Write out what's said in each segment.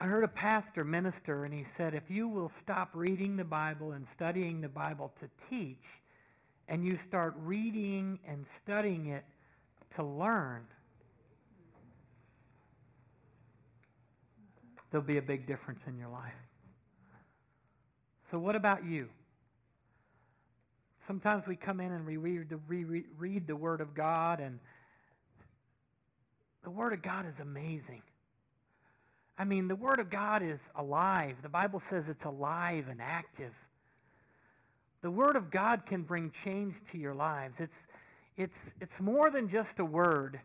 I heard a pastor minister, and he said, if you will stop reading the Bible and studying the Bible to teach, and you start reading and studying it to learn, there'll be a big difference in your life. So, what about you? Sometimes we come in and we read the, re- read the Word of God, and the Word of God is amazing. I mean, the Word of God is alive. The Bible says it's alive and active. The Word of God can bring change to your lives. It's, it's, it's more than just a word.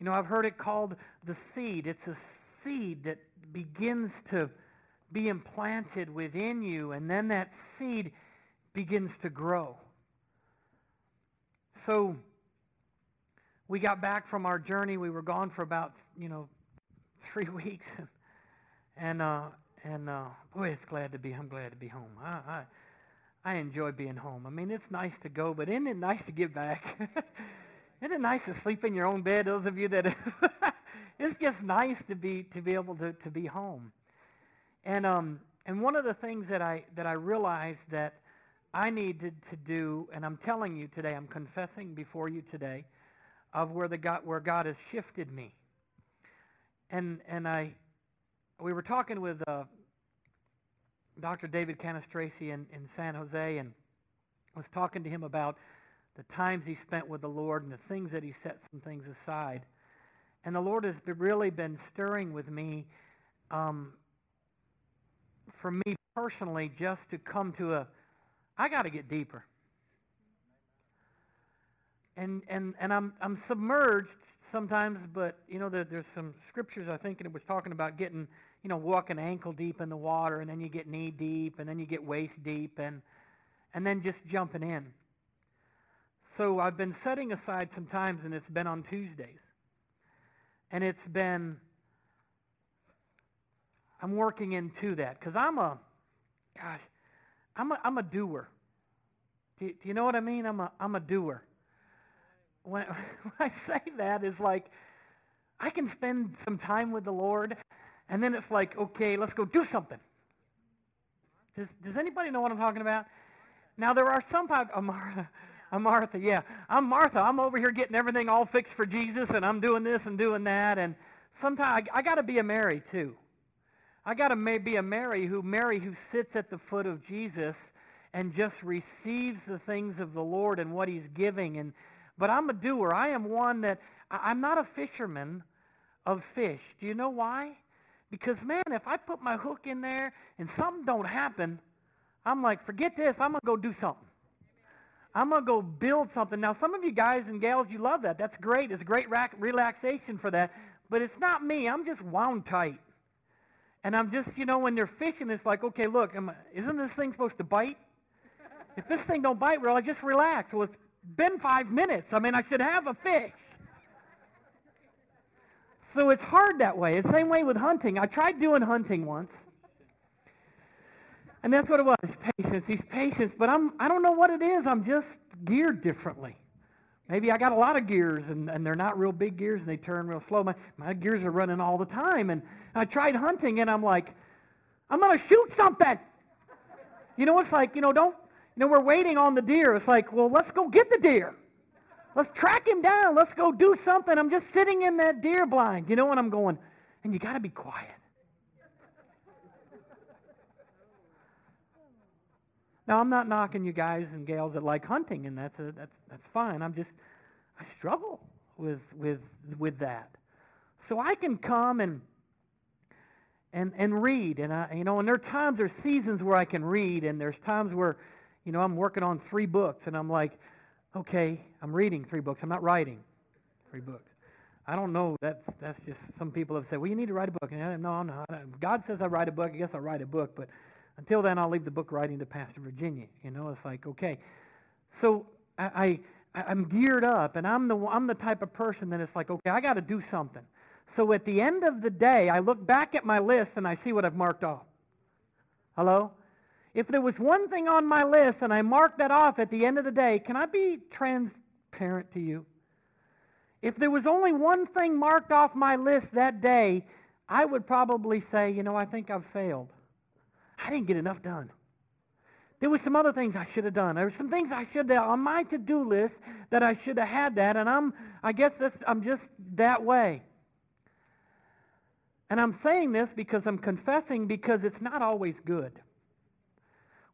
You know, I've heard it called the seed. It's a seed that begins to be implanted within you, and then that seed begins to grow. So, we got back from our journey. We were gone for about, you know, three weeks, and uh, and uh, boy, it's glad to be. I'm glad to be home. I, I I enjoy being home. I mean, it's nice to go, but isn't it nice to get back? isn't it nice to sleep in your own bed? Those of you that it's just nice to be to be able to to be home. And um and one of the things that I that I realized that I needed to do, and I'm telling you today, I'm confessing before you today, of where the God where God has shifted me and and I we were talking with uh, Dr. David Cannistraci in, in San Jose, and was talking to him about the times he spent with the Lord and the things that he set some things aside. And the Lord has really been stirring with me, um, for me personally, just to come to a, I got to get deeper. And and and I'm I'm submerged sometimes, but you know, there, there's some scriptures I think, and it was talking about getting, you know, walking ankle deep in the water, and then you get knee deep, and then you get waist deep, and and then just jumping in. So I've been setting aside some times, and it's been on Tuesdays, and it's been. I'm working into that because I'm a, gosh, I'm a I'm a doer. Do, do you know what I mean? I'm a I'm a doer when, when I say that is like I can spend some time with the Lord, and then it's like, okay, let's go do something. Does Does anybody know what I'm talking about? Now there are some people. Uh, Martha, I'm Martha. Yeah, I'm Martha. I'm over here getting everything all fixed for Jesus, and I'm doing this and doing that, and sometimes I, I got to be a Mary too. I got to be a Mary who Mary who sits at the foot of Jesus and just receives the things of the Lord and what He's giving and but I'm a doer. I am one that I'm not a fisherman of fish. Do you know why? Because man, if I put my hook in there and something don't happen, I'm like, forget this. I'm gonna go do something. I'm gonna go build something. Now, some of you guys and gals, you love that. That's great. It's great rac- relaxation for that. But it's not me. I'm just wound tight. And I'm just, you know, when they're fishing, it's like, okay, look, am I, isn't this thing supposed to bite? If this thing don't bite, well, I just relax. Well, it's been five minutes. I mean, I should have a fish. So it's hard that way. It's the same way with hunting. I tried doing hunting once. And that's what it was, patience. He's patience, but I'm I don't know what it is. I'm just geared differently. Maybe I got a lot of gears and, and they're not real big gears and they turn real slow. My my gears are running all the time and I tried hunting and I'm like, I'm gonna shoot something. You know, it's like, you know, don't you know, we're waiting on the deer. It's like, well, let's go get the deer. Let's track him down. Let's go do something. I'm just sitting in that deer blind. You know what I'm going? And you got to be quiet. Now, I'm not knocking you guys and gals that like hunting, and that's a, that's that's fine. I'm just I struggle with with with that. So I can come and and and read, and I you know, and there are times, there's seasons where I can read, and there's times where you know, I'm working on three books, and I'm like, okay, I'm reading three books. I'm not writing three books. I don't know. That's that's just some people have said, well, you need to write a book. And no, I'm not. God says I write a book. I guess I'll write a book, but until then, I'll leave the book writing to Pastor Virginia. You know, it's like okay. So I, I I'm geared up, and I'm the I'm the type of person that it's like, okay, I got to do something. So at the end of the day, I look back at my list and I see what I've marked off. Hello? If there was one thing on my list and I marked that off at the end of the day, can I be transparent to you? If there was only one thing marked off my list that day, I would probably say, you know, I think I've failed. I didn't get enough done. There were some other things I should have done. There were some things I should have on my to-do list that I should have had that, and I'm I guess that's, I'm just that way. And I'm saying this because I'm confessing because it's not always good.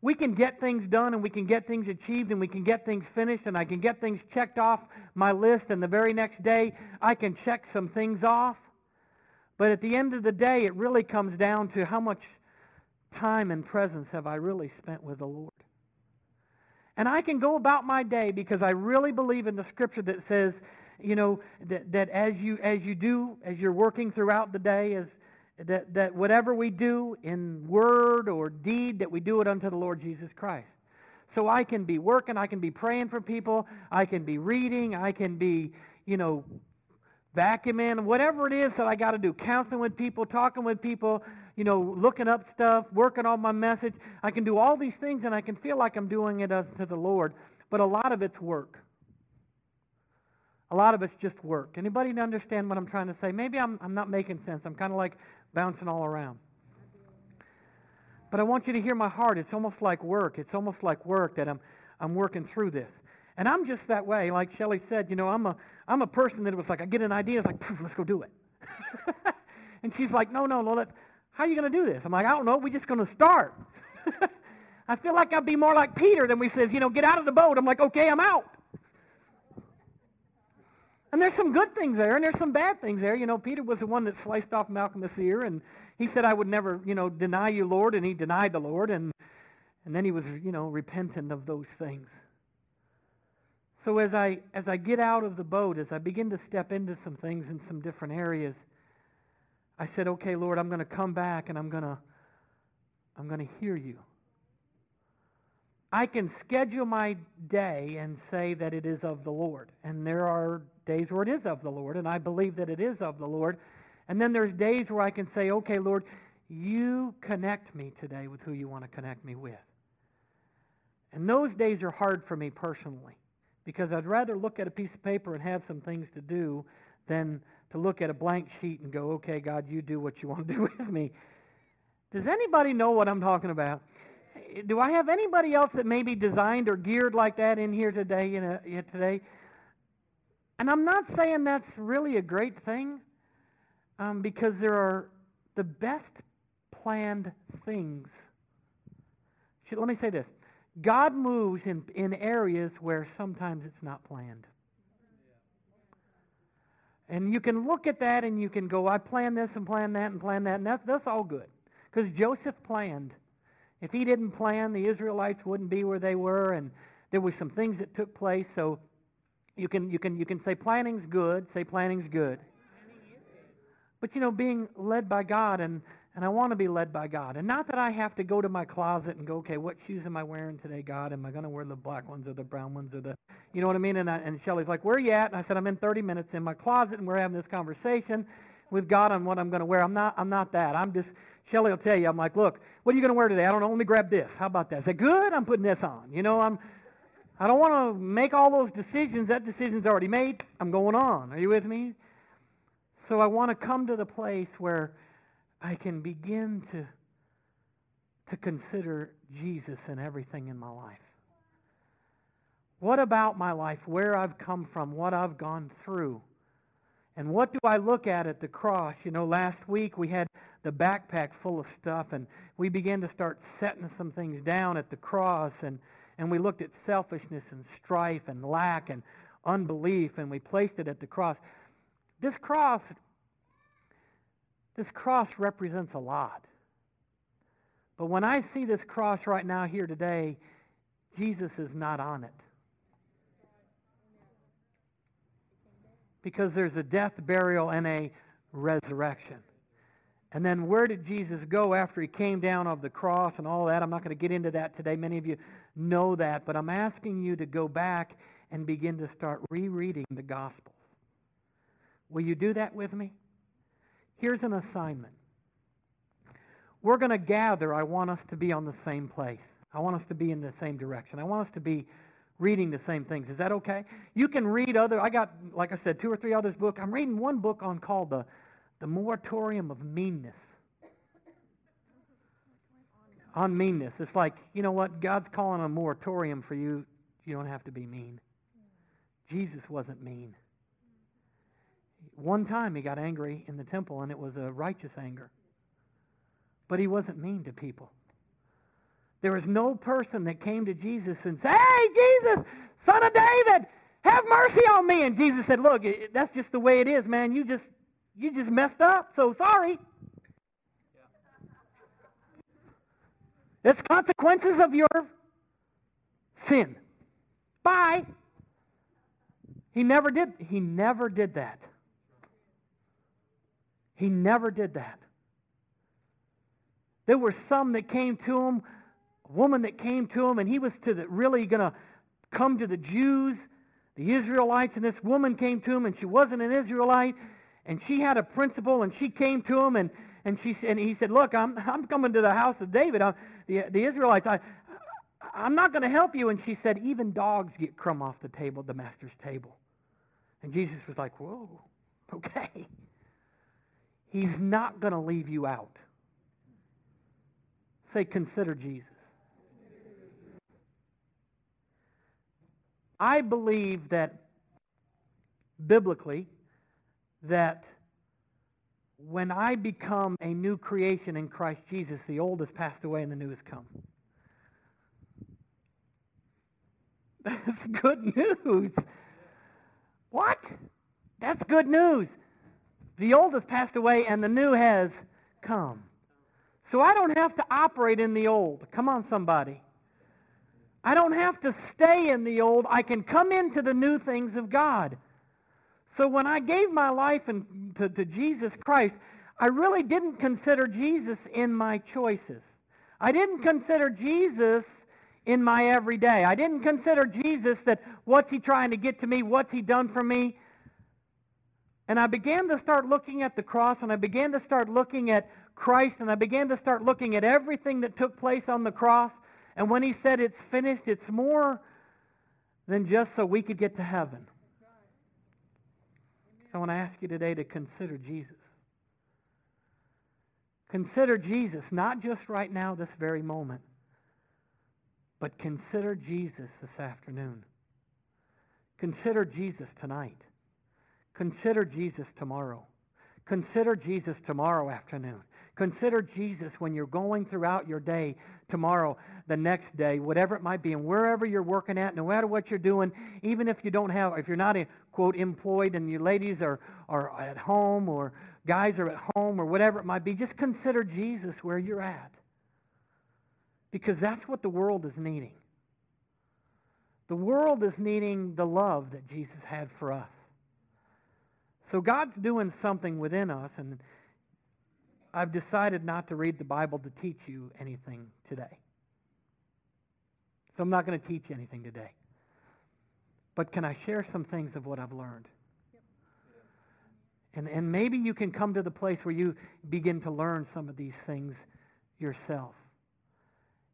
We can get things done and we can get things achieved and we can get things finished and I can get things checked off my list and the very next day I can check some things off. But at the end of the day, it really comes down to how much time and presence have I really spent with the Lord. And I can go about my day because I really believe in the scripture that says, you know, that, that as you as you do, as you're working throughout the day, as that, that whatever we do in word or deed, that we do it unto the Lord Jesus Christ. So I can be working, I can be praying for people, I can be reading, I can be, you know, vacuuming, whatever it is that I got to do, counseling with people, talking with people, you know, looking up stuff, working on my message. I can do all these things and I can feel like I'm doing it unto the Lord, but a lot of it's work. A lot of it's just work. Anybody understand what I'm trying to say? Maybe I'm, I'm not making sense. I'm kind of like bouncing all around. But I want you to hear my heart. It's almost like work. It's almost like work that I'm, I'm working through this. And I'm just that way. Like Shelley said, you know, I'm a, I'm a person that it was like, I get an idea, it's like, let's go do it. and she's like, no, no, let, how are you going to do this? I'm like, I don't know. We're just going to start. I feel like I'd be more like Peter than we says, you know, get out of the boat. I'm like, okay, I'm out. And there's some good things there, and there's some bad things there. You know, Peter was the one that sliced off Malcolm's ear, and he said, "I would never, you know, deny you, Lord," and he denied the Lord, and and then he was, you know, repentant of those things. So as I as I get out of the boat, as I begin to step into some things in some different areas, I said, "Okay, Lord, I'm going to come back, and I'm going to I'm going to hear you." I can schedule my day and say that it is of the Lord. And there are days where it is of the Lord, and I believe that it is of the Lord. And then there's days where I can say, okay, Lord, you connect me today with who you want to connect me with. And those days are hard for me personally because I'd rather look at a piece of paper and have some things to do than to look at a blank sheet and go, okay, God, you do what you want to do with me. Does anybody know what I'm talking about? do I have anybody else that may be designed or geared like that in here today? You know, today, and I'm not saying that's really a great thing, um, because there are the best planned things. Let me say this: God moves in in areas where sometimes it's not planned. And you can look at that and you can go, I plan this and plan that and plan that, and that's, that's all good. Because Joseph planned. If he didn't plan, the Israelites wouldn't be where they were, and there were some things that took place. So you can you can you can say planning's good. Say planning's good. But you know, being led by God, and and I want to be led by God, and not that I have to go to my closet and go, okay, what shoes am I wearing today, God? Am I going to wear the black ones or the brown ones or the, you know what I mean? And I, and Shelly's like, where are you at? And I said, I'm in 30 minutes in my closet, and we're having this conversation with God on what I'm going to wear. I'm not I'm not that. I'm just Shelly will tell you. I'm like, look, what are you going to wear today? I don't know. Let me grab this. How about that? Is that good? I'm putting this on. You know, I'm. I don't want to make all those decisions. That decision's already made. I'm going on. Are you with me? So I want to come to the place where I can begin to to consider Jesus in everything in my life. What about my life, where I've come from, what I've gone through? And what do I look at at the cross? You know, last week we had the backpack full of stuff, and we began to start setting some things down at the cross, and, and we looked at selfishness and strife and lack and unbelief, and we placed it at the cross. This cross, this cross represents a lot. But when I see this cross right now here today, Jesus is not on it. Because there's a death, burial, and a resurrection. And then where did Jesus go after he came down off the cross and all that? I'm not going to get into that today. Many of you know that. But I'm asking you to go back and begin to start rereading the Gospels. Will you do that with me? Here's an assignment. We're going to gather. I want us to be on the same place. I want us to be in the same direction. I want us to be reading the same things. Is that okay? You can read other. I got, like I said, two or three others book. I'm reading one book on called the the moratorium of meanness. On meanness. It's like, you know what? God's calling a moratorium for you. You don't have to be mean. Jesus wasn't mean. One time he got angry in the temple, and it was a righteous anger. But he wasn't mean to people. There was no person that came to Jesus and said, Hey, Jesus, son of David, have mercy on me. And Jesus said, Look, that's just the way it is, man. You just you just messed up, so sorry. It's consequences of your sin. Bye. He never did he never did that. He never did that. There were some that came to him, a woman that came to him, and he was to the, really going to come to the Jews, the Israelites, and this woman came to him, and she wasn't an Israelite, and she had a principle, and she came to him, and and she and he said, "Look, I'm I'm coming to the house of David. I'm, the the Israelites. I I'm not going to help you." And she said, "Even dogs get crumb off the table, the master's table." And Jesus was like, "Whoa, okay." He's not going to leave you out. Say, consider Jesus. I believe that biblically that when I become a new creation in Christ Jesus, the old has passed away and the new has come. That's good news. What? That's good news. The old has passed away and the new has come. So I don't have to operate in the old. Come on, somebody. I don't have to stay in the old. I can come into the new things of God. So when I gave my life in, to, to Jesus Christ, I really didn't consider Jesus in my choices. I didn't consider Jesus in my everyday. I didn't consider Jesus that what's he trying to get to me? What's he done for me? And I began to start looking at the cross and I began to start looking at Christ and I began to start looking at everything that took place on the cross. And when he said it's finished, it's more than just so we could get to heaven. I want to ask you today to consider Jesus. Consider Jesus, not just right now, this very moment, but consider Jesus this afternoon. Consider Jesus tonight. Consider Jesus tomorrow. Consider Jesus tomorrow afternoon. Consider Jesus when you're going throughout your day, tomorrow, the next day, whatever it might be, and wherever you're working at, no matter what you're doing, even if you don't have, if you're not, quote, employed and you ladies are, are at home or guys are at home or whatever it might be, just consider Jesus where you're at. Because that's what the world is needing. The world is needing the love that Jesus had for us. So God's doing something within us, and I've decided not to read the Bible to teach you anything today. So I'm not going to teach you anything today. But can I share some things of what I've learned? And, and maybe you can come to the place where you begin to learn some of these things yourself.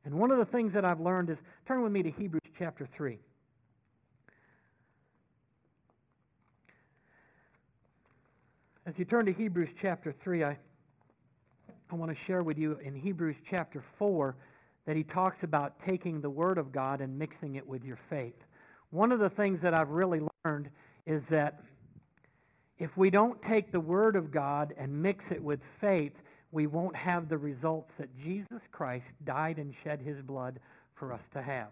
And one of the things that I've learned is turn with me to Hebrews chapter 3. As you turn to Hebrews chapter 3, I I want to share with you in Hebrews chapter 4 that he talks about taking the Word of God and mixing it with your faith. One of the things that I've really learned is that if we don't take the Word of God and mix it with faith, we won't have the results that Jesus Christ died and shed his blood for us to have.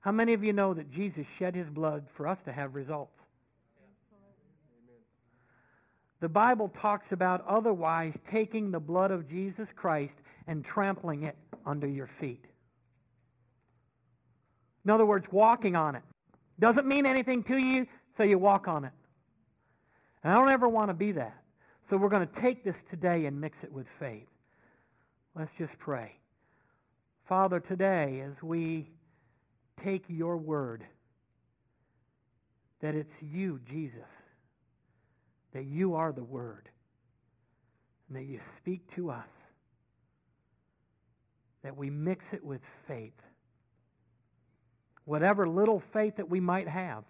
How many of you know that Jesus shed his blood for us to have results? the Bible talks about otherwise taking the blood of Jesus Christ and trampling it under your feet. In other words, walking on it. Doesn't mean anything to you, so you walk on it. And I don't ever want to be that. So we're going to take this today and mix it with faith. Let's just pray. Father, today, as we take your word, that it's you, Jesus, that you are the Word and that you speak to us, that we mix it with faith. Whatever little faith that we might have,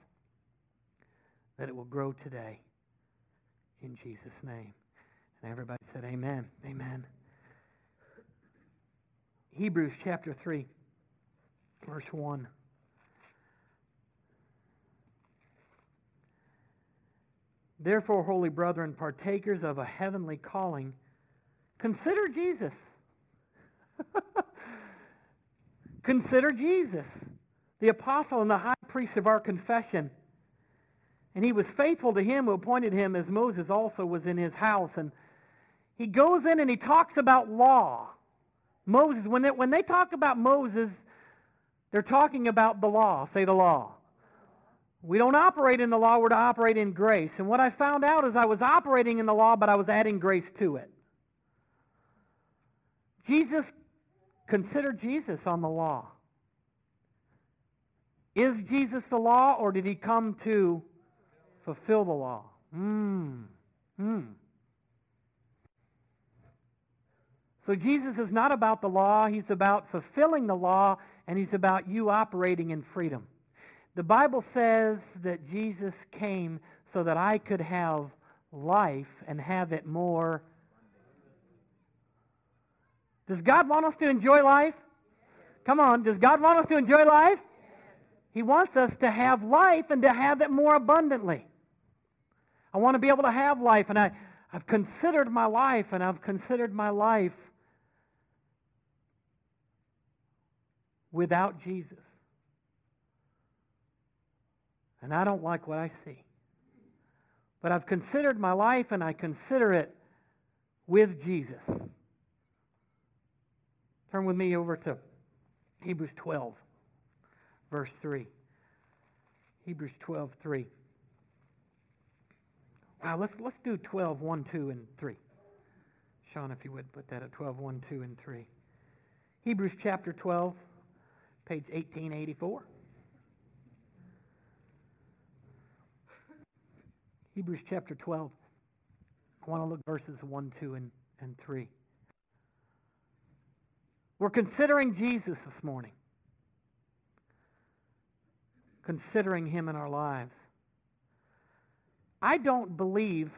that it will grow today. In Jesus' name. And everybody said, Amen. Amen. Hebrews chapter 3, verse 1. Therefore, holy brethren, partakers of a heavenly calling, consider Jesus. consider Jesus, the apostle and the high priest of our confession. And he was faithful to him who appointed him, as Moses also was in his house. And he goes in and he talks about law. Moses, when they, when they talk about Moses, they're talking about the law. Say the law. We don't operate in the law, we're to operate in grace. And what I found out is I was operating in the law, but I was adding grace to it. Jesus, consider Jesus on the law. Is Jesus the law, or did he come to fulfill the law? Hmm. Hmm. So Jesus is not about the law, he's about fulfilling the law, and he's about you operating in freedom. The Bible says that Jesus came so that I could have life and have it more. Does God want us to enjoy life? Come on, does God want us to enjoy life? He wants us to have life and to have it more abundantly. I want to be able to have life, and I, I've considered my life, and I've considered my life without Jesus. And I don't like what I see. But I've considered my life and I consider it with Jesus. Turn with me over to Hebrews 12, verse 3. Hebrews 12, 3. Wow, let's, let's do 12, 1, 2, and 3. Sean, if you would put that at 12, 1, 2, and 3. Hebrews chapter 12, page 1884. Hebrews chapter 12. I want to look verses 1, 2, and, and 3. We're considering Jesus this morning, considering him in our lives. I don't believe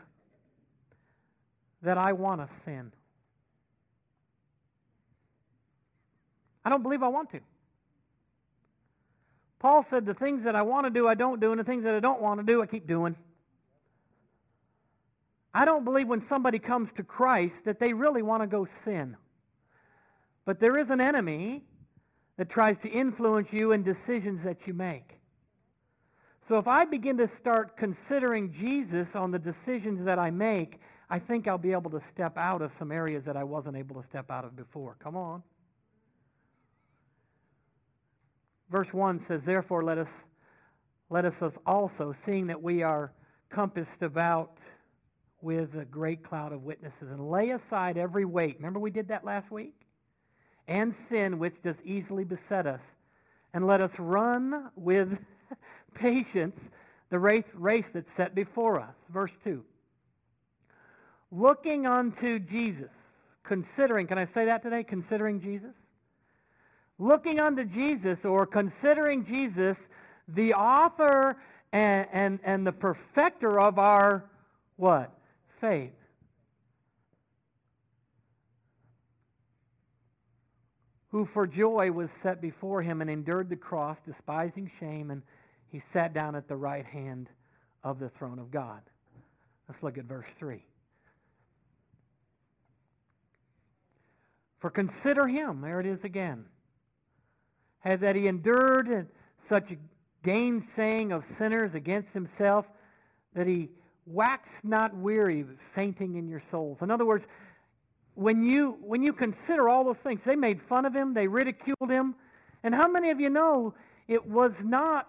that I want to sin. I don't believe I want to. Paul said, The things that I want to do, I don't do, and the things that I don't want to do, I keep doing. I don't believe when somebody comes to Christ that they really want to go sin. But there is an enemy that tries to influence you in decisions that you make. So if I begin to start considering Jesus on the decisions that I make, I think I'll be able to step out of some areas that I wasn't able to step out of before. Come on. Verse 1 says, Therefore let us let us also, seeing that we are compassed about with a great cloud of witnesses and lay aside every weight. Remember we did that last week? And sin which does easily beset us. And let us run with patience the race, race that's set before us. Verse 2. Looking unto Jesus, considering, can I say that today? Considering Jesus? Looking unto Jesus or considering Jesus, the author and, and, and the perfecter of our what? faith. Who for joy was set before him and endured the cross, despising shame, and he sat down at the right hand of the throne of God. Let's look at verse 3. For consider him, there it is again, has that he endured such gainsaying of sinners against himself that he wax not weary, fainting in your souls. In other words, when you when you consider all those things, they made fun of him, they ridiculed him, and how many of you know it was not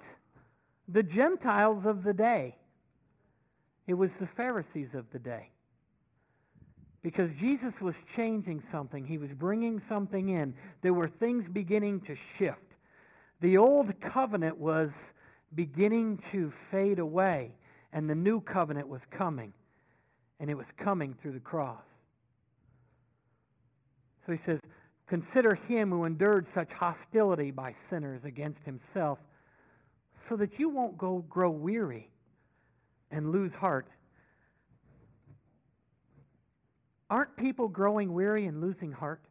the Gentiles of the day? It was the Pharisees of the day. Because Jesus was changing something. He was bringing something in. There were things beginning to shift. The old covenant was beginning to fade away and the new covenant was coming, and it was coming through the cross. So he says, Consider him who endured such hostility by sinners against himself, so that you won't go grow weary and lose heart. aren't people growing weary and losing heart?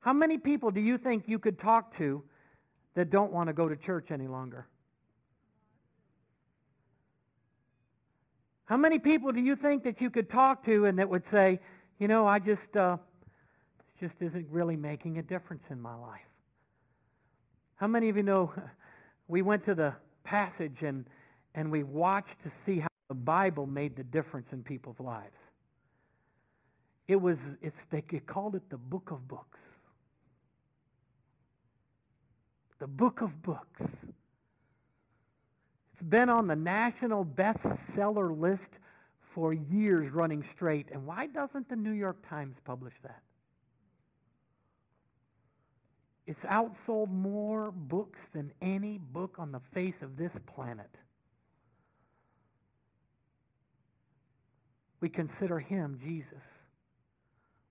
How many people do you think you could talk to that don't want to go to church any longer? How many people do you think that you could talk to and that would say, you know, I just, uh, just isn't really making a difference in my life? How many of you know we went to the passage and, and we watched to see how the Bible made the difference in people's lives? It was, it's, they called it the book of books. The book of books. It's been on the national bestseller list for years running straight. And why doesn't the New York Times publish that? It's outsold more books than any book on the face of this planet. We consider him Jesus.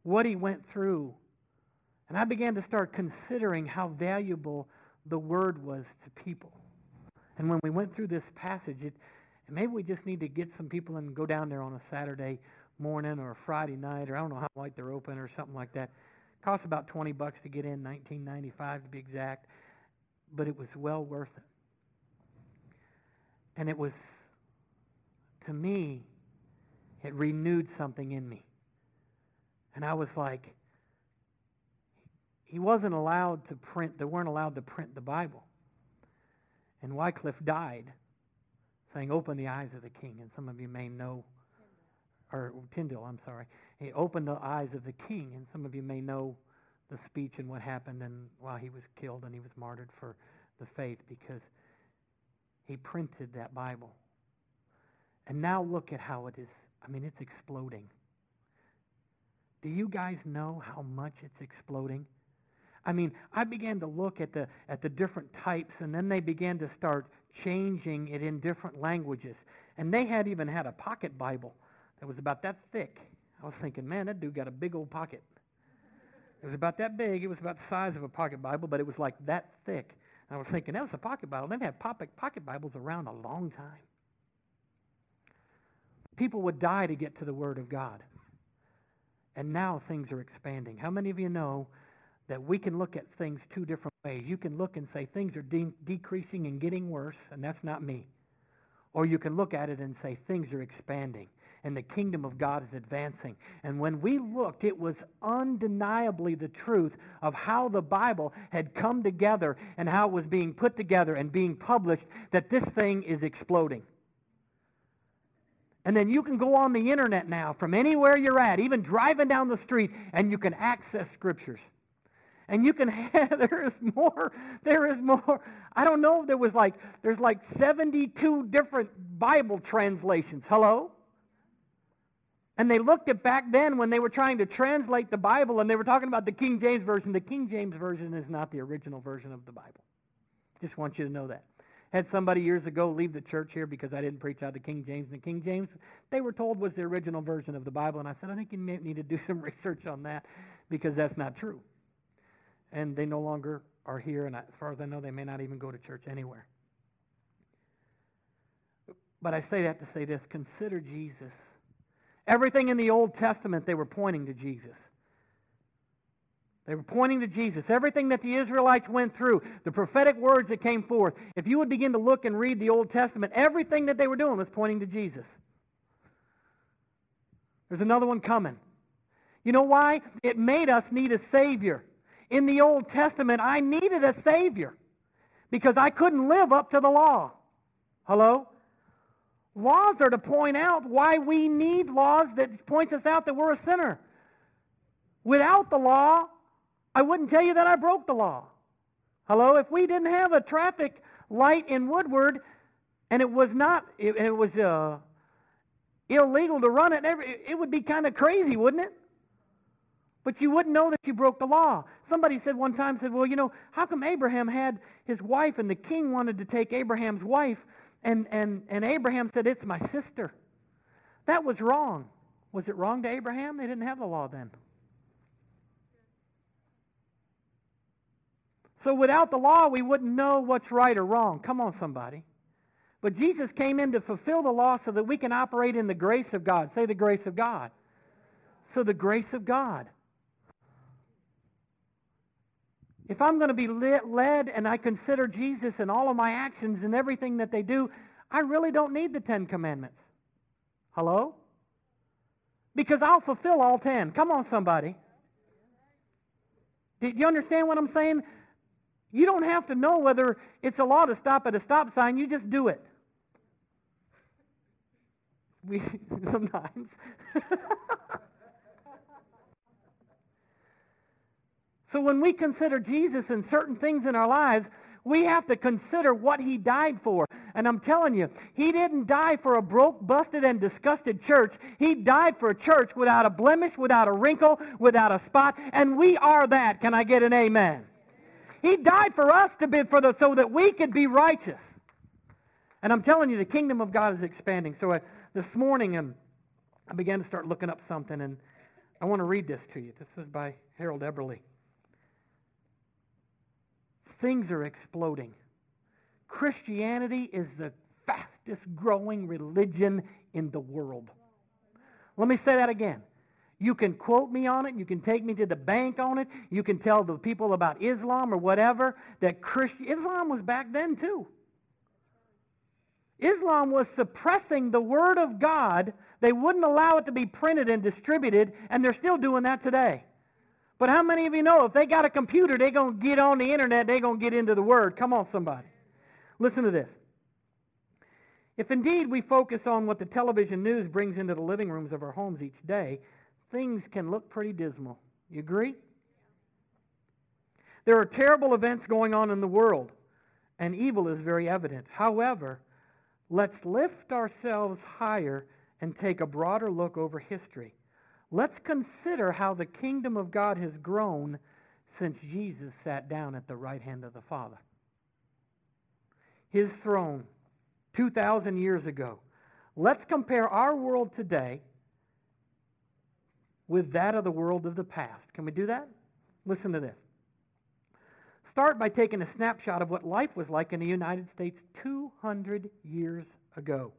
What he went through. And I began to start considering how valuable the word was to people. And when we went through this passage, it, maybe we just need to get some people and go down there on a Saturday morning or a Friday night, or I don't know how late they're open or something like that. It costs about 20 bucks to get in, 19.95 to be exact, but it was well worth it. And it was, to me, it renewed something in me. And I was like, he wasn't allowed to print, they weren't allowed to print the Bible. And Wycliffe died saying, Open the eyes of the king. And some of you may know, or Tyndale, I'm sorry. He opened the eyes of the king. And some of you may know the speech and what happened and while he was killed and he was martyred for the faith because he printed that Bible. And now look at how it is. I mean, it's exploding. Do you guys know how much it's exploding? I mean, I began to look at the at the different types, and then they began to start changing it in different languages. And they had even had a pocket Bible that was about that thick. I was thinking, man, that dude got a big old pocket. It was about that big. It was about the size of a pocket Bible, but it was like that thick. And I was thinking, that was a pocket Bible. They've had pocket, pocket Bibles around a long time. People would die to get to the Word of God. And now things are expanding. How many of you know that we can look at things two different ways. You can look and say things are de- decreasing and getting worse, and that's not me. Or you can look at it and say things are expanding and the kingdom of God is advancing. And when we looked, it was undeniably the truth of how the Bible had come together and how it was being put together and being published that this thing is exploding. And then you can go on the internet now from anywhere you're at, even driving down the street, and you can access scriptures. And you can have, there is more, there is more. I don't know, there was like, there's like 72 different Bible translations. Hello? And they looked at back then when they were trying to translate the Bible and they were talking about the King James Version. The King James Version is not the original version of the Bible. Just want you to know that. Had somebody years ago leave the church here because I didn't preach out the King James. And the King James, they were told was the original version of the Bible. And I said, I think you need to do some research on that because that's not true and they no longer are here, and as far as I know, they may not even go to church anywhere. But I say that to say this consider Jesus. Everything in the Old Testament, they were pointing to Jesus. They were pointing to Jesus. Everything that the Israelites went through, the prophetic words that came forth, if you would begin to look and read the Old Testament, everything that they were doing was pointing to Jesus. There's another one coming. You know why? It made us need a Savior in the Old Testament, I needed a Savior because I couldn't live up to the law. Hello? Laws are to point out why we need laws that points us out that we're a sinner. Without the law, I wouldn't tell you that I broke the law. Hello? If we didn't have a traffic light in Woodward and it was not, it, it was uh, illegal to run it, it would be kind of crazy, wouldn't it? But you wouldn't know that you broke the law. Somebody said one time, said, well, you know, how come Abraham had his wife and the king wanted to take Abraham's wife and, and, and Abraham said, it's my sister. That was wrong. Was it wrong to Abraham? They didn't have the law then. So without the law, we wouldn't know what's right or wrong. Come on, somebody. But Jesus came in to fulfill the law so that we can operate in the grace of God. Say the grace of God. So the grace of God. If I'm going to be led and I consider Jesus in all of my actions and everything that they do, I really don't need the Ten Commandments. Hello? Because I'll fulfill all ten. Come on, somebody. Do you understand what I'm saying? You don't have to know whether it's a law to stop at a stop sign. You just do it. We sometimes. so when we consider Jesus and certain things in our lives, we have to consider what he died for. And I'm telling you, he didn't die for a broke, busted, and disgusted church. He died for a church without a blemish, without a wrinkle, without a spot. And we are that. Can I get an amen? He died for us to be for the so that we could be righteous. And I'm telling you, the kingdom of God is expanding. So uh, this morning, um, I began to start looking up something, and I want to read this to you. This is by Harold Eberle. Things are exploding. Christianity is the fastest growing religion in the world. Let me say that again. You can quote me on it. You can take me to the bank on it. You can tell the people about Islam or whatever that Christian Islam was back then too. Islam was suppressing the Word of God. They wouldn't allow it to be printed and distributed, and they're still doing that today. But how many of you know if they got a computer, they're going to get on the internet, they're going to get into the Word? Come on, somebody. Listen to this. If indeed we focus on what the television news brings into the living rooms of our homes each day, things can look pretty dismal. You agree? There are terrible events going on in the world, and evil is very evident. However, let's lift ourselves higher and take a broader look over history. Let's consider how the kingdom of God has grown since Jesus sat down at the right hand of the Father. His throne, 2,000 years ago. Let's compare our world today with that of the world of the past. Can we do that? Listen to this. Start by taking a snapshot of what life was like in the United States 200 years ago.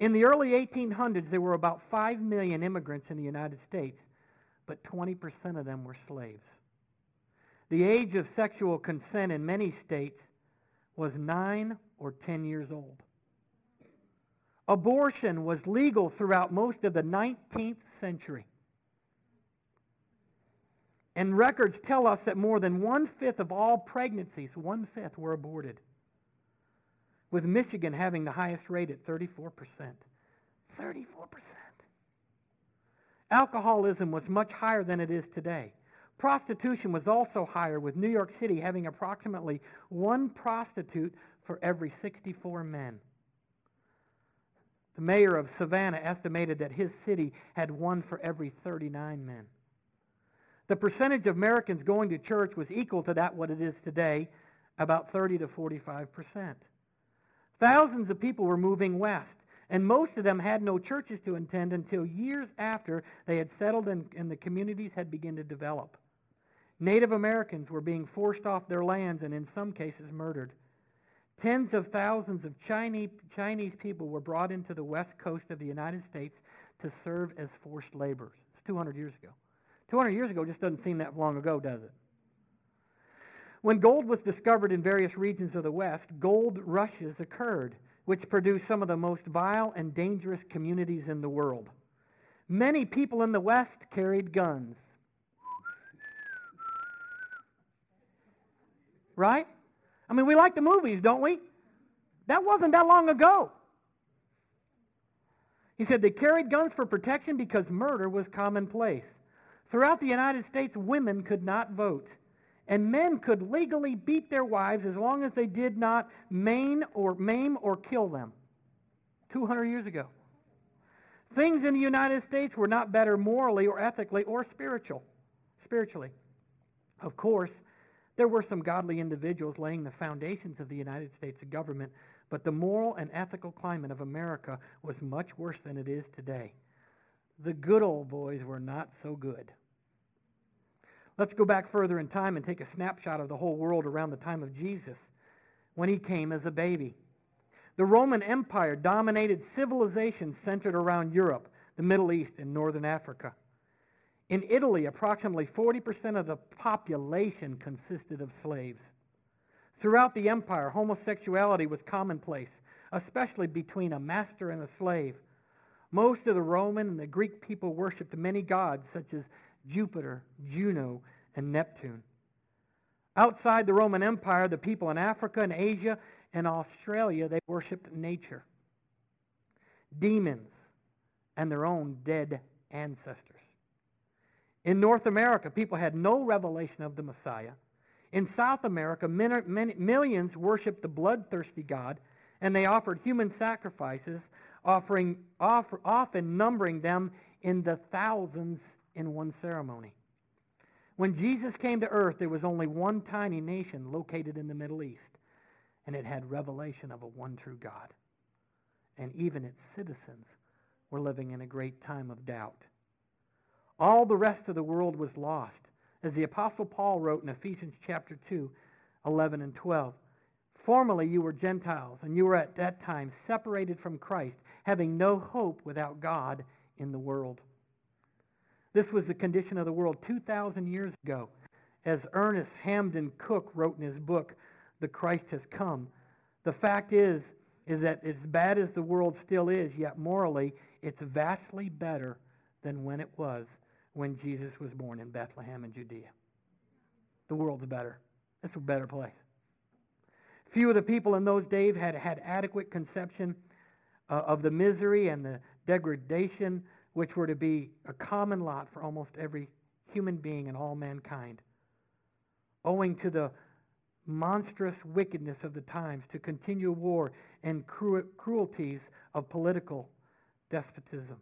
In the early 1800s, there were about 5 million immigrants in the United States, but 20% of them were slaves. The age of sexual consent in many states was 9 or 10 years old. Abortion was legal throughout most of the 19th century. And records tell us that more than one fifth of all pregnancies, one fifth, were aborted with Michigan having the highest rate at 34%. 34%. Alcoholism was much higher than it is today. Prostitution was also higher, with New York City having approximately one prostitute for every 64 men. The mayor of Savannah estimated that his city had one for every 39 men. The percentage of Americans going to church was equal to that what it is today, about 30 to 45 percent. Thousands of people were moving west, and most of them had no churches to attend until years after they had settled and, and the communities had begun to develop. Native Americans were being forced off their lands and, in some cases, murdered. Tens of thousands of Chinese, Chinese people were brought into the west coast of the United States to serve as forced laborers. It's 200 years ago. 200 years ago just doesn't seem that long ago, does it? When gold was discovered in various regions of the West, gold rushes occurred, which produced some of the most vile and dangerous communities in the world. Many people in the West carried guns. Right? I mean, we like the movies, don't we? That wasn't that long ago. He said they carried guns for protection because murder was commonplace. Throughout the United States, women could not vote and men could legally beat their wives as long as they did not maim or maim or kill them. 200 years ago. Things in the United States were not better morally or ethically or spiritual, spiritually. Of course, there were some godly individuals laying the foundations of the United States government, but the moral and ethical climate of America was much worse than it is today. The good old boys were not so good. Let's go back further in time and take a snapshot of the whole world around the time of Jesus when he came as a baby. The Roman Empire dominated civilizations centered around Europe, the Middle East, and Northern Africa. In Italy, approximately 40% of the population consisted of slaves. Throughout the empire, homosexuality was commonplace, especially between a master and a slave. Most of the Roman and the Greek people worshipped many gods, such as Jupiter, Juno, and Neptune. Outside the Roman Empire, the people in Africa and Asia and Australia, they worshipped nature, demons, and their own dead ancestors. In North America, people had no revelation of the Messiah. In South America, millions worshiped the bloodthirsty God, and they offered human sacrifices, offering, offer, often numbering them in the thousands in one ceremony. When Jesus came to earth, there was only one tiny nation located in the Middle East, and it had revelation of a one true God. And even its citizens were living in a great time of doubt. All the rest of the world was lost. As the Apostle Paul wrote in Ephesians chapter 2, 11 and 12. Formerly you were Gentiles, and you were at that time separated from Christ, having no hope without God in the world. This was the condition of the world 2,000 years ago. As Ernest Hampden Cook wrote in his book, The Christ Has Come, the fact is, is that as bad as the world still is, yet morally, it's vastly better than when it was when Jesus was born in Bethlehem in Judea. The world's better. It's a better place. Few of the people in those days had had adequate conception uh, of the misery and the degradation which were to be a common lot for almost every human being and all mankind. Owing to the monstrous wickedness of the times, to continual war and cru- cruelties of political despotism,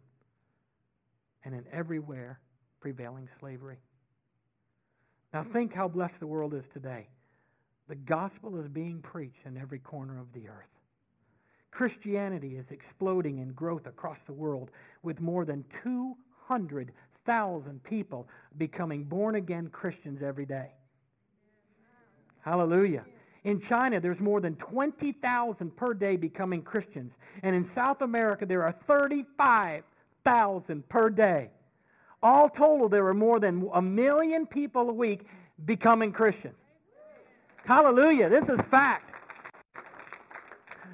and in everywhere prevailing slavery. Now, think how blessed the world is today. The gospel is being preached in every corner of the earth. Christianity is exploding in growth across the world with more than 200,000 people becoming born again Christians every day. Hallelujah. In China, there's more than 20,000 per day becoming Christians. And in South America, there are 35,000 per day. All total, there are more than a million people a week becoming Christians. Hallelujah. This is fact.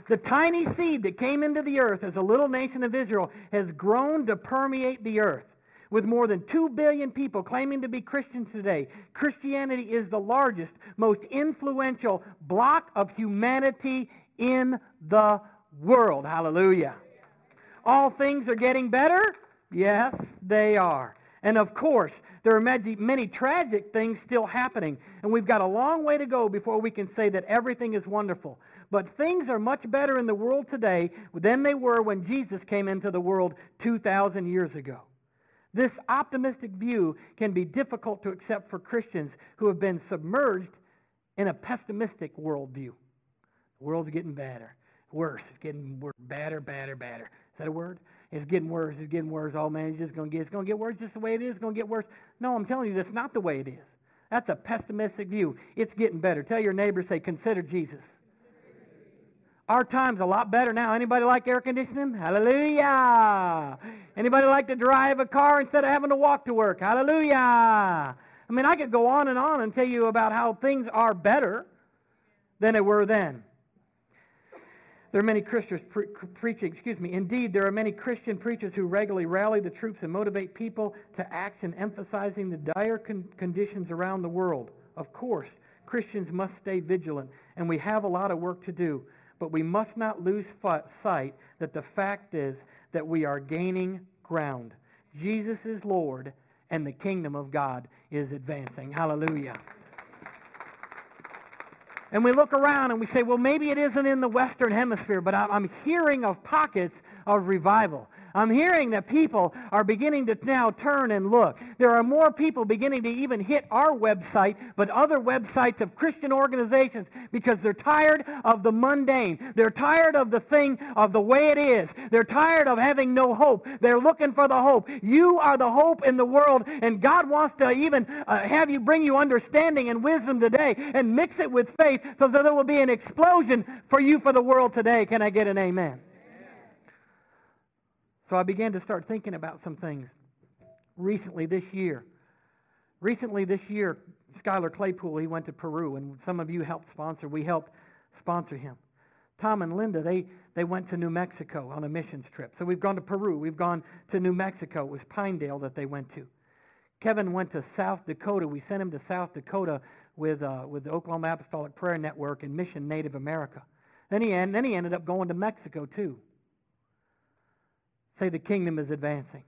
The tiny seed that came into the earth as a little nation of Israel has grown to permeate the earth. With more than 2 billion people claiming to be Christians today, Christianity is the largest, most influential block of humanity in the world. Hallelujah. All things are getting better? Yes, they are. And of course, there are many, many tragic things still happening, and we've got a long way to go before we can say that everything is wonderful. But things are much better in the world today than they were when Jesus came into the world 2,000 years ago. This optimistic view can be difficult to accept for Christians who have been submerged in a pessimistic worldview. The world's getting better, worse. It's getting worse, badder, badder, badder. Is that a word? It's getting worse. It's getting worse. Oh man, it's just to get. It's to get worse. Just the way it is. It's to get worse. No, I'm telling you, that's not the way it is. That's a pessimistic view. It's getting better. Tell your neighbor, say, consider Jesus. Our time's a lot better now. Anybody like air conditioning? Hallelujah. Anybody like to drive a car instead of having to walk to work? Hallelujah. I mean, I could go on and on and tell you about how things are better than they were then. There are many Christians pre- preaching, excuse me, indeed, there are many Christian preachers who regularly rally the troops and motivate people to action, emphasizing the dire con- conditions around the world. Of course, Christians must stay vigilant, and we have a lot of work to do, but we must not lose sight that the fact is that we are gaining ground. Jesus is Lord, and the kingdom of God is advancing. Hallelujah. And we look around and we say, well, maybe it isn't in the Western Hemisphere, but I'm hearing of pockets of revival. I'm hearing that people are beginning to now turn and look. There are more people beginning to even hit our website, but other websites of Christian organizations because they're tired of the mundane. They're tired of the thing of the way it is. They're tired of having no hope. They're looking for the hope. You are the hope in the world, and God wants to even uh, have you bring you understanding and wisdom today and mix it with faith so that there will be an explosion for you for the world today. Can I get an amen? So I began to start thinking about some things. recently this year. Recently this year, Skylar Claypool, he went to Peru, and some of you helped sponsor. We helped sponsor him. Tom and Linda, they, they went to New Mexico on a missions trip. So we've gone to Peru. We've gone to New Mexico. It was Pinedale that they went to. Kevin went to South Dakota. We sent him to South Dakota with, uh, with the Oklahoma Apostolic Prayer Network and Mission Native America. Then he, then he ended up going to Mexico, too. Say the kingdom is advancing.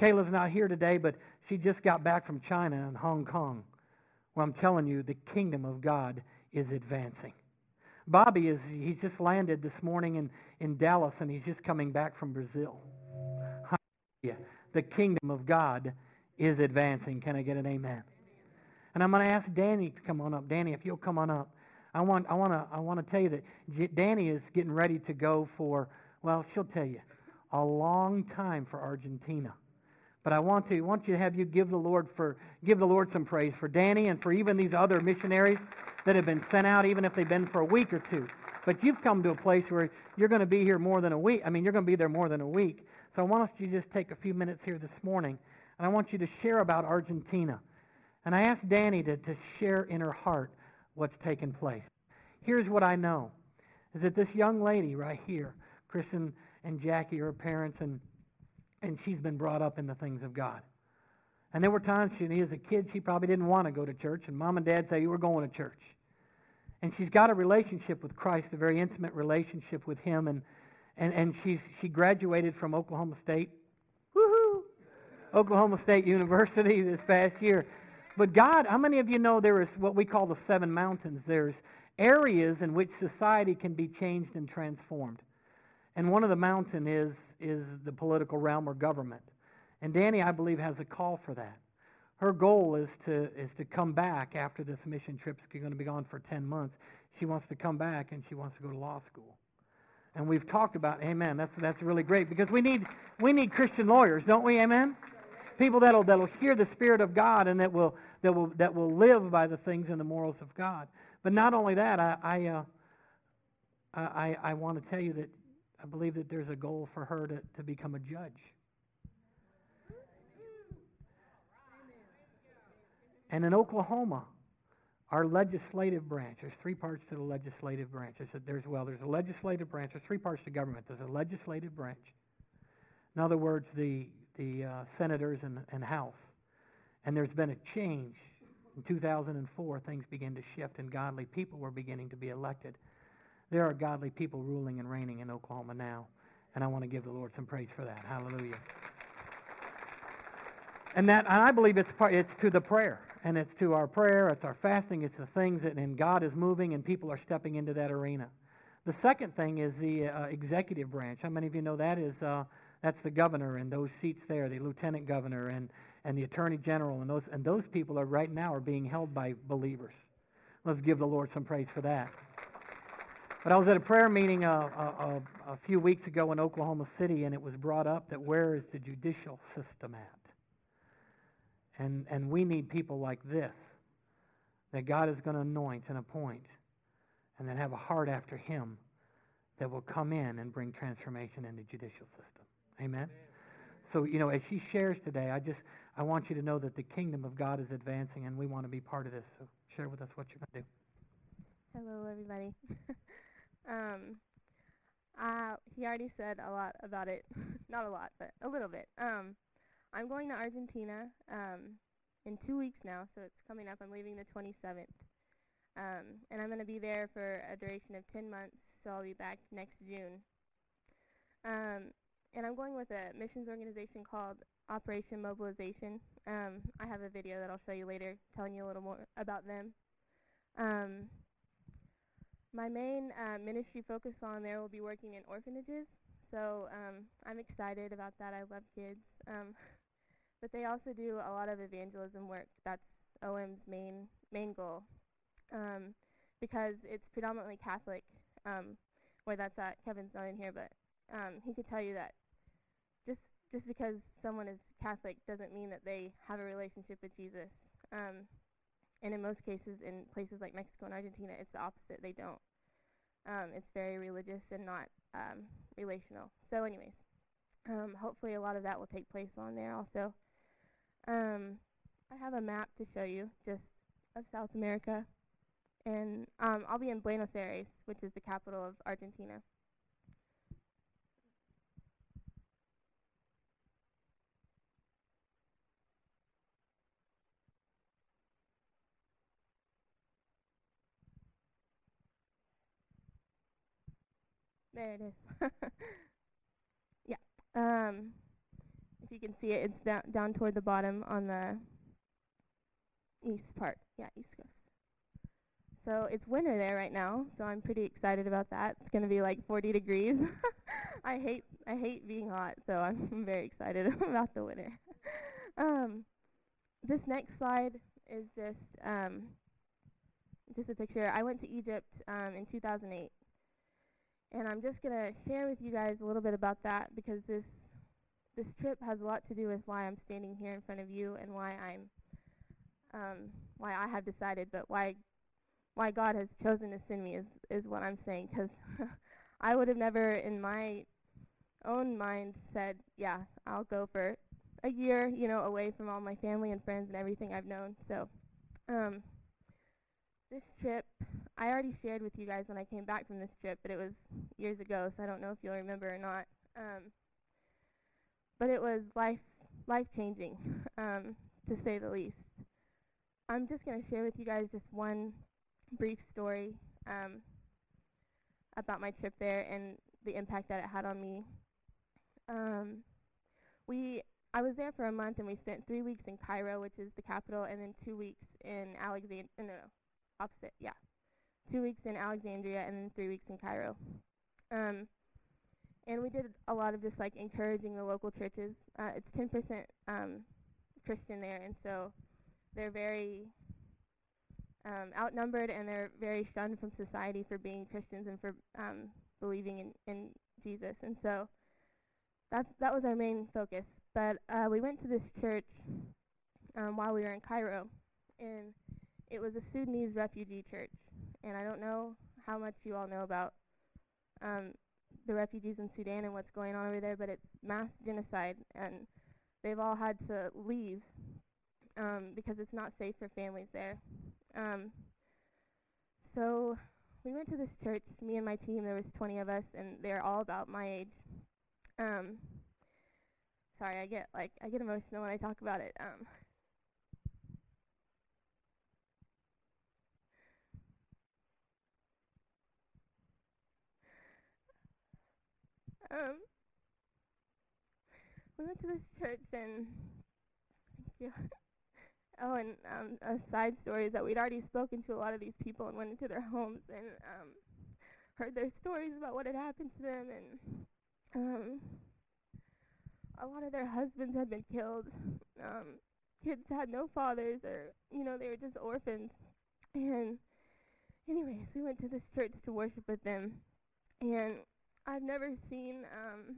Kayla's not here today, but she just got back from China and Hong Kong. Well, I'm telling you, the kingdom of God is advancing. Bobby is he's just landed this morning in, in Dallas and he's just coming back from Brazil. Hallelujah. The kingdom of God is advancing. Can I get an amen? And I'm going to ask Danny to come on up. Danny, if you'll come on up. I want I want to I want to tell you that Danny is getting ready to go for well, she'll tell you a long time for Argentina. But I want to want you to have you give the Lord for give the Lord some praise for Danny and for even these other missionaries that have been sent out, even if they've been for a week or two. But you've come to a place where you're going to be here more than a week. I mean, you're going to be there more than a week. So I want us to just take a few minutes here this morning, and I want you to share about Argentina. And I asked Danny to, to share in her heart what's taken place. Here's what I know is that this young lady right here, Kristen and Jackie, are parents, and, and she's been brought up in the things of God. And there were times she, as a kid, she probably didn't want to go to church, and mom and dad say, You were going to church. And she's got a relationship with Christ, a very intimate relationship with Him, and, and, and she's, she graduated from Oklahoma State. Woohoo! Oklahoma State University this past year. But God, how many of you know there is what we call the seven mountains? There's areas in which society can be changed and transformed. And one of the mountain is is the political realm or government. And Danny, I believe, has a call for that. Her goal is to is to come back after this mission trip is going to be gone for 10 months. She wants to come back and she wants to go to law school. And we've talked about, amen, that's that's really great because we need we need Christian lawyers, don't we? Amen. People that'll that'll hear the spirit of God and that will that will that will live by the things and the morals of God. But not only that, I I uh, I, I want to tell you that I believe that there's a goal for her to, to become a judge. And in Oklahoma, our legislative branch, there's three parts to the legislative branch. I said there's, well, there's a legislative branch, there's three parts to government. There's a legislative branch. In other words, the, the uh, senators and, and House. And there's been a change. In 2004, things began to shift, and godly people were beginning to be elected. There are godly people ruling and reigning in Oklahoma now, and I want to give the Lord some praise for that. Hallelujah. And that and I believe it's part, it's to the prayer and it's to our prayer, it's our fasting, it's the things that, and God is moving and people are stepping into that arena. The second thing is the uh, executive branch. How many of you know that is uh, that's the governor and those seats there, the lieutenant governor and and the attorney general and those and those people are right now are being held by believers. Let's give the Lord some praise for that. But I was at a prayer meeting uh, a, a, a few weeks ago in Oklahoma City, and it was brought up that where is the judicial system at? And, and we need people like this that God is going to anoint and appoint and then have a heart after Him that will come in and bring transformation in the judicial system. Amen? So, you know, as she shares today, I just I want you to know that the kingdom of God is advancing and we want to be part of this. So share with us what you're going to do. Hello, everybody. um, uh, he already said a lot about it. Not a lot, but a little bit. Um, I'm going to Argentina um, in two weeks now, so it's coming up. I'm leaving the 27th. Um, and I'm going to be there for a duration of 10 months, so I'll be back next June. Um, and I'm going with a missions organization called Operation Mobilization. Um, I have a video that I'll show you later telling you a little more about them. Um, my main uh, ministry focus on there will be working in orphanages, so um, I'm excited about that. I love kids. Um, but they also do a lot of evangelism work. That's OM's main main goal, um, because it's predominantly Catholic. Um, where that's at, Kevin's not in here, but um, he could tell you that just just because someone is Catholic doesn't mean that they have a relationship with Jesus. Um, and in most cases, in places like Mexico and Argentina, it's the opposite. They don't. Um, it's very religious and not um, relational. So, anyways, Um, hopefully, a lot of that will take place on there also. Um, I have a map to show you just of South America, and um, I'll be in Buenos Aires, which is the capital of Argentina. There it is. yeah. Um, if you can see it, it's down down toward the bottom on the east part. Yeah, east coast. So it's winter there right now, so I'm pretty excited about that. It's gonna be like 40 degrees. I hate I hate being hot, so I'm very excited about the winter. um, this next slide is just um, just a picture. I went to Egypt um, in 2008 and I'm just gonna share with you guys a little bit about that because this this trip has a lot to do with why I'm standing here in front of you and why I'm um, why I have decided, but why why God has chosen to send me is is what I'm saying because I would have never in my own mind said, yeah, I'll go for a year, you know, away from all my family and friends and everything I've known. So, um, this trip I already shared with you guys when I came back from this trip, but it was years ago, so I don't know if you'll remember or not. Um, but it was life life changing, um, to say the least. I'm just going to share with you guys just one brief story um, about my trip there and the impact that it had on me. Um, we I was there for a month and we spent three weeks in Cairo, which is the capital, and then two weeks in Alexandria. No, no, opposite. Yeah, two weeks in Alexandria and then three weeks in Cairo. Um, and we did a lot of just like encouraging the local churches. Uh, it's 10% um, Christian there, and so they're very um, outnumbered and they're very shunned from society for being Christians and for um, believing in, in Jesus. And so that's that was our main focus. But uh, we went to this church um, while we were in Cairo, and it was a Sudanese refugee church and I don't know how much you all know about um, the refugees in Sudan and what's going on over there, but it's mass genocide, and they've all had to leave um, because it's not safe for families there. Um, so we went to this church, me and my team. There was 20 of us, and they're all about my age. Um, sorry, I get like I get emotional when I talk about it. Um, Um, we went to this church and thank you. oh, and um, a side story is that we'd already spoken to a lot of these people and went into their homes and um, heard their stories about what had happened to them, and um, a lot of their husbands had been killed. Um, kids had no fathers, or you know, they were just orphans. And anyways, we went to this church to worship with them, and I've never seen um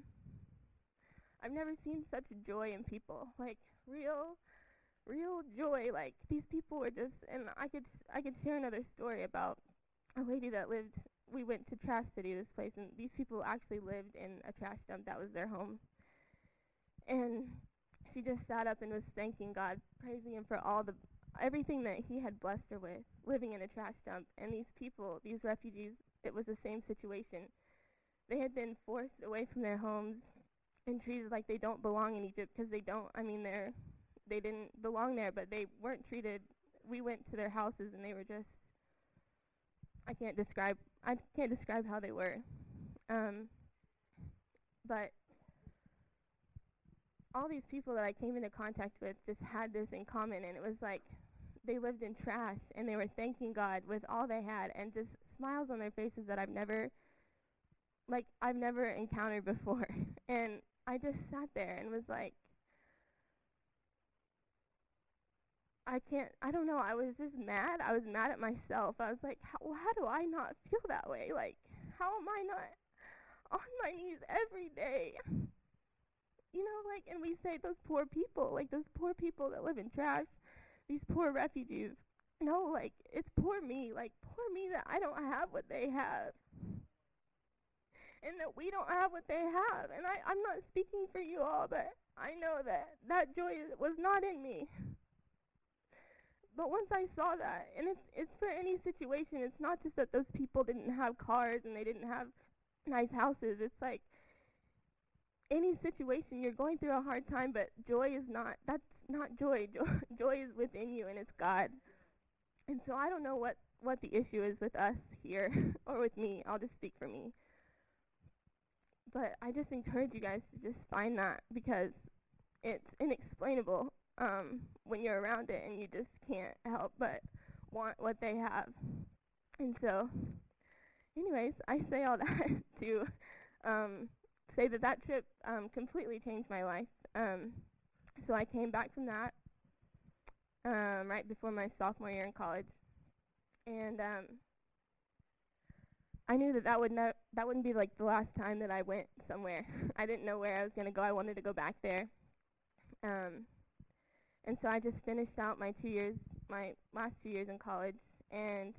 I've never seen such joy in people. Like real real joy. Like these people were just and I could I could share another story about a lady that lived we went to Trash City, this place, and these people actually lived in a trash dump that was their home. And she just sat up and was thanking God, praising him for all the everything that he had blessed her with, living in a trash dump. And these people, these refugees, it was the same situation they had been forced away from their homes and treated like they don't belong in Egypt because they don't. I mean, they're they didn't belong there, but they weren't treated. We went to their houses and they were just. I can't describe. I can't describe how they were. Um, but all these people that I came into contact with just had this in common, and it was like they lived in trash and they were thanking God with all they had, and just smiles on their faces that I've never like I've never encountered before. And I just sat there and was like I can't I don't know, I was just mad. I was mad at myself. I was like, how, how do I not feel that way? Like how am I not on my knees every day? You know, like and we say those poor people, like those poor people that live in trash, these poor refugees. No, like it's poor me, like poor me that I don't have what they have and that we don't have what they have. And I, I'm not speaking for you all, but I know that that joy was not in me. But once I saw that, and it's it's for any situation. It's not just that those people didn't have cars and they didn't have nice houses. It's like any situation you're going through a hard time, but joy is not. That's not joy. Joy, joy is within you, and it's God. And so I don't know what what the issue is with us here or with me. I'll just speak for me. But I just encourage you guys to just find that because it's inexplainable um, when you're around it and you just can't help but want what they have. And so, anyways, I say all that to um, say that that trip um, completely changed my life. Um, so I came back from that um, right before my sophomore year in college, and um, I knew that that would not that wouldn't be like the last time that I went somewhere. I didn't know where I was gonna go. I wanted to go back there. Um, and so I just finished out my two years, my last two years in college, and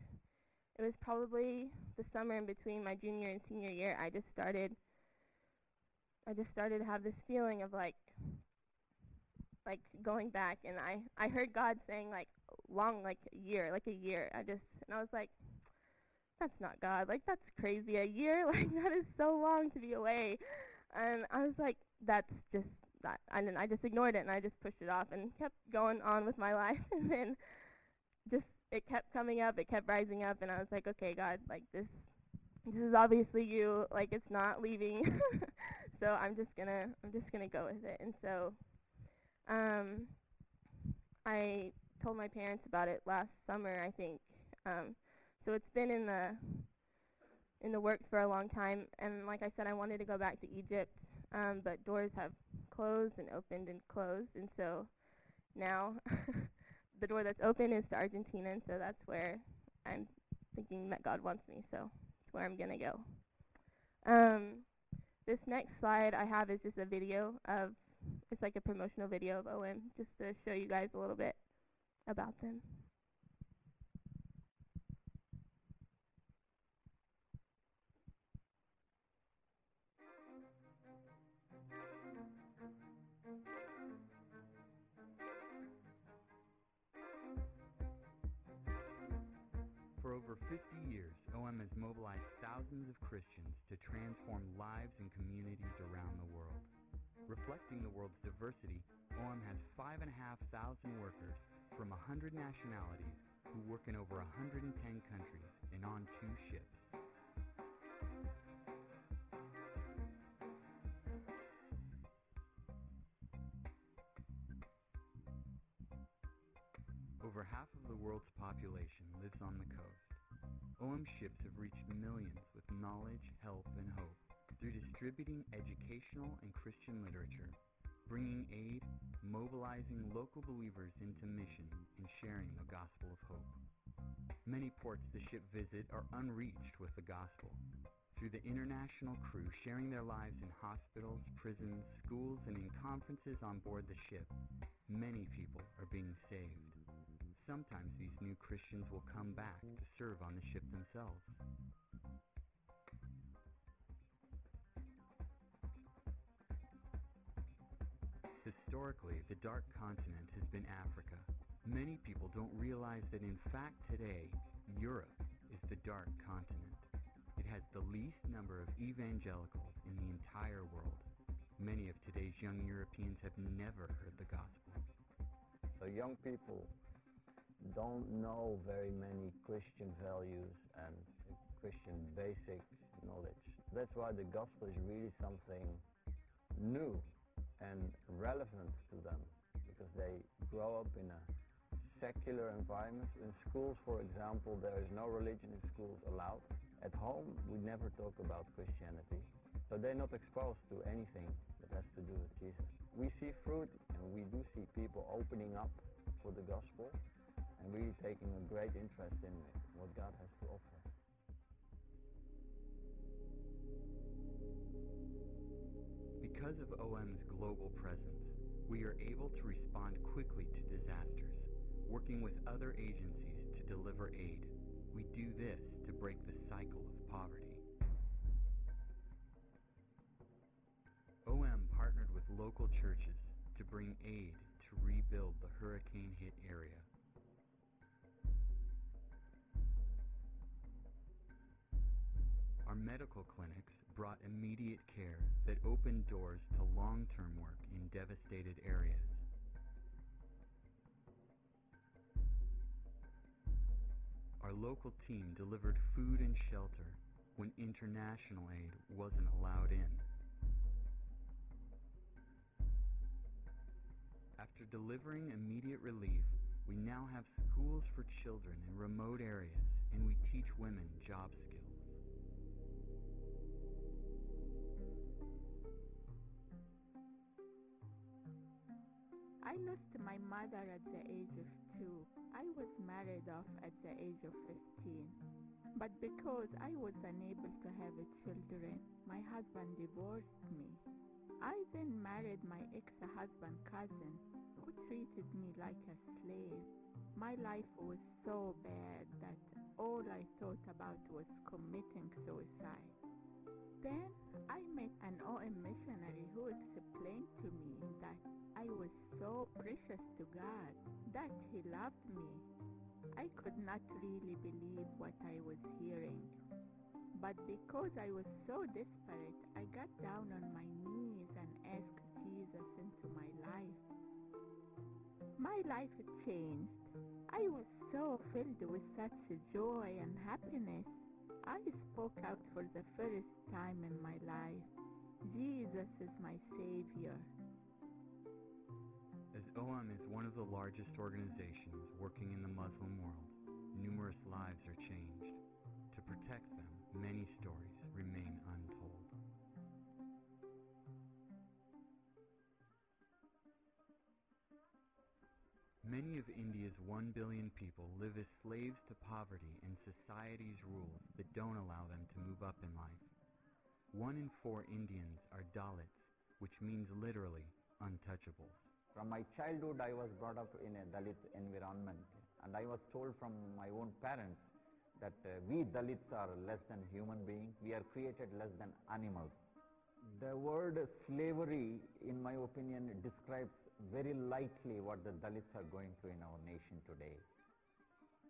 it was probably the summer in between my junior and senior year. I just started, I just started to have this feeling of like, like going back, and I I heard God saying like long, like a year, like a year. I just and I was like, that's not God. Like that's crazy. A year, like that is so long to be away. And I was like, that's just that and then I just ignored it and I just pushed it off and kept going on with my life and then just it kept coming up, it kept rising up and I was like, Okay, God, like this this is obviously you, like it's not leaving so I'm just gonna I'm just gonna go with it and so um I told my parents about it last summer I think. Um so it's been in the in the works for a long time and like I said I wanted to go back to Egypt um, but doors have closed and opened and closed, and so now the door that's open is to Argentina, and so that's where I'm thinking that God wants me. So it's where I'm gonna go. Um, this next slide I have is just a video of it's like a promotional video of OM, just to show you guys a little bit about them. For over 50 years, OM has mobilized thousands of Christians to transform lives and communities around the world. Reflecting the world's diversity, OM has 5,500 workers from 100 nationalities who work in over 110 countries and on two ships. Over half of the world's population lives on the coast. OM ships have reached millions with knowledge, help, and hope through distributing educational and Christian literature, bringing aid, mobilizing local believers into mission, and sharing the gospel of hope. Many ports the ship visit are unreached with the gospel. Through the international crew sharing their lives in hospitals, prisons, schools, and in conferences on board the ship, many people are being saved. Sometimes these new Christians will come back to serve on the ship themselves. Historically, the Dark Continent has been Africa. Many people don't realize that in fact today, Europe is the Dark Continent. It has the least number of evangelicals in the entire world. Many of today's young Europeans have never heard the gospel. So young people don't know very many Christian values and Christian basic knowledge. That's why the gospel is really something new and relevant to them because they grow up in a secular environment. In schools, for example, there is no religion in schools allowed. At home, we never talk about Christianity. So they're not exposed to anything that has to do with Jesus. We see fruit and we do see people opening up for the gospel and really taking a great interest in what God has to offer. Because of OM's global presence, we are able to respond quickly to disasters, working with other agencies to deliver aid. We do this to break the cycle of poverty. OM partnered with local churches to bring aid to rebuild the hurricane hit area. Medical clinics brought immediate care that opened doors to long term work in devastated areas. Our local team delivered food and shelter when international aid wasn't allowed in. After delivering immediate relief, we now have schools for children in remote areas and we teach women job skills. I lost my mother at the age of two. I was married off at the age of 15. But because I was unable to have children, my husband divorced me. I then married my ex-husband cousin, who treated me like a slave. My life was so bad that all I thought about was committing suicide. Then I met an OM missionary who explained to me that I was so precious to God, that He loved me. I could not really believe what I was hearing. But because I was so desperate, I got down on my knees and asked Jesus into my life. My life changed. I was so filled with such joy and happiness. I spoke out for the first time in my life. Jesus is my Savior. As OM is one of the largest organizations working in the Muslim world, numerous lives are changed. To protect them, many stories remain Many of India's 1 billion people live as slaves to poverty and society's rules that don't allow them to move up in life. One in four Indians are Dalits, which means literally untouchables. From my childhood, I was brought up in a Dalit environment, and I was told from my own parents that uh, we Dalits are less than human beings, we are created less than animals. The word slavery, in my opinion, describes very lightly what the Dalits are going through in our nation today.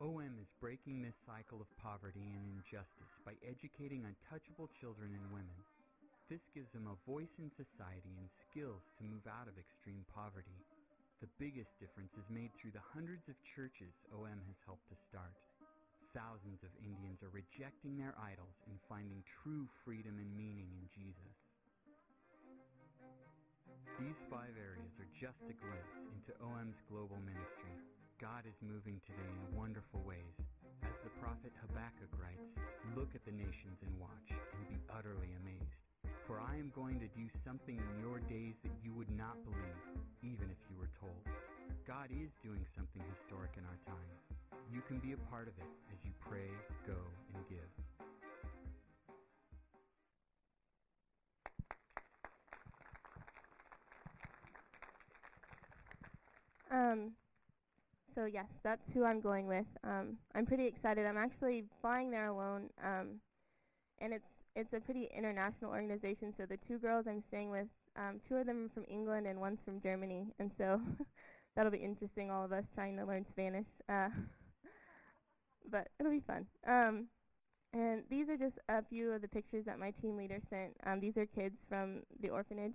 OM is breaking this cycle of poverty and injustice by educating untouchable children and women this gives them a voice in society and skills to move out of extreme poverty. The biggest difference is made through the hundreds of churches OM has helped to start. Thousands of Indians are rejecting their idols and finding true freedom and meaning in Jesus. These five areas are just a glimpse into OM's global ministry. God is moving today in wonderful ways. As the prophet Habakkuk writes, look at the nations and watch and be utterly amazed. For I am going to do something in your days that you would not believe, even if you were told. God is doing something historic in our time. You can be a part of it as you pray, go, and give. Um, so yes, that's who I'm going with. Um, I'm pretty excited. I'm actually flying there alone. Um, and it's it's a pretty international organization. So the two girls I'm staying with, um, two of them are from England and one's from Germany, and so that'll be interesting. All of us trying to learn Spanish, uh, but it'll be fun. Um, and these are just a few of the pictures that my team leader sent. Um, these are kids from the orphanage.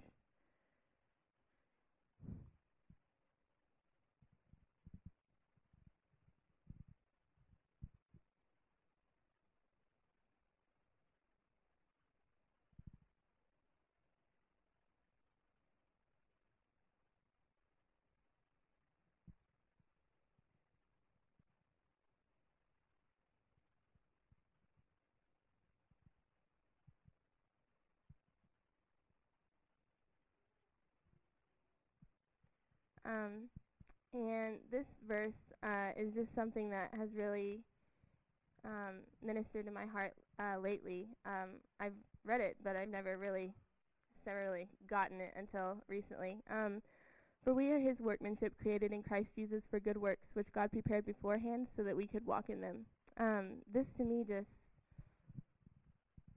Um, and this verse uh, is just something that has really um, ministered to my heart uh, lately. Um, I've read it, but I've never really, thoroughly gotten it until recently. Um, for we are His workmanship, created in Christ Jesus for good works, which God prepared beforehand so that we could walk in them. Um, this to me just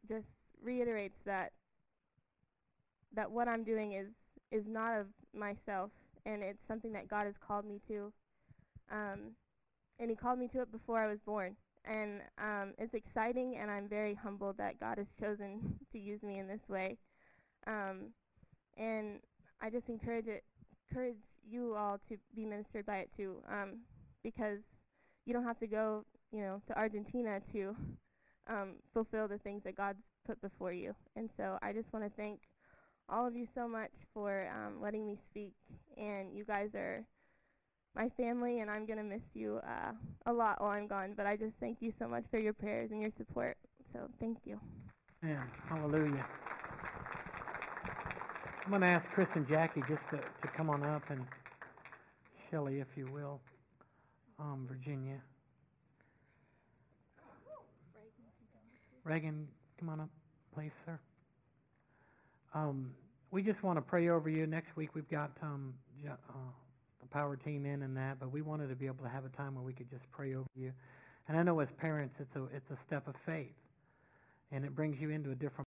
just reiterates that that what I'm doing is is not of myself, and it's something that God has called me to. Um, and He called me to it before I was born, and um, it's exciting, and I'm very humbled that God has chosen to use me in this way. Um, and I just encourage it, encourage you all to be ministered by it too, um, because you don't have to go, you know, to Argentina to um, fulfill the things that God's put before you. And so I just want to thank all of you so much for um, letting me speak. And you guys are my family, and I'm going to miss you uh, a lot while I'm gone. But I just thank you so much for your prayers and your support. So thank you. Man, hallelujah. I'm going to ask Chris and Jackie just to, to come on up, and Shelley, if you will, um, Virginia. Reagan, come on up, please, sir. Um, we just want to pray over you. Next week we've got um, uh, the power team in and that, but we wanted to be able to have a time where we could just pray over you. And I know as parents, it's a it's a step of faith, and it brings you into a different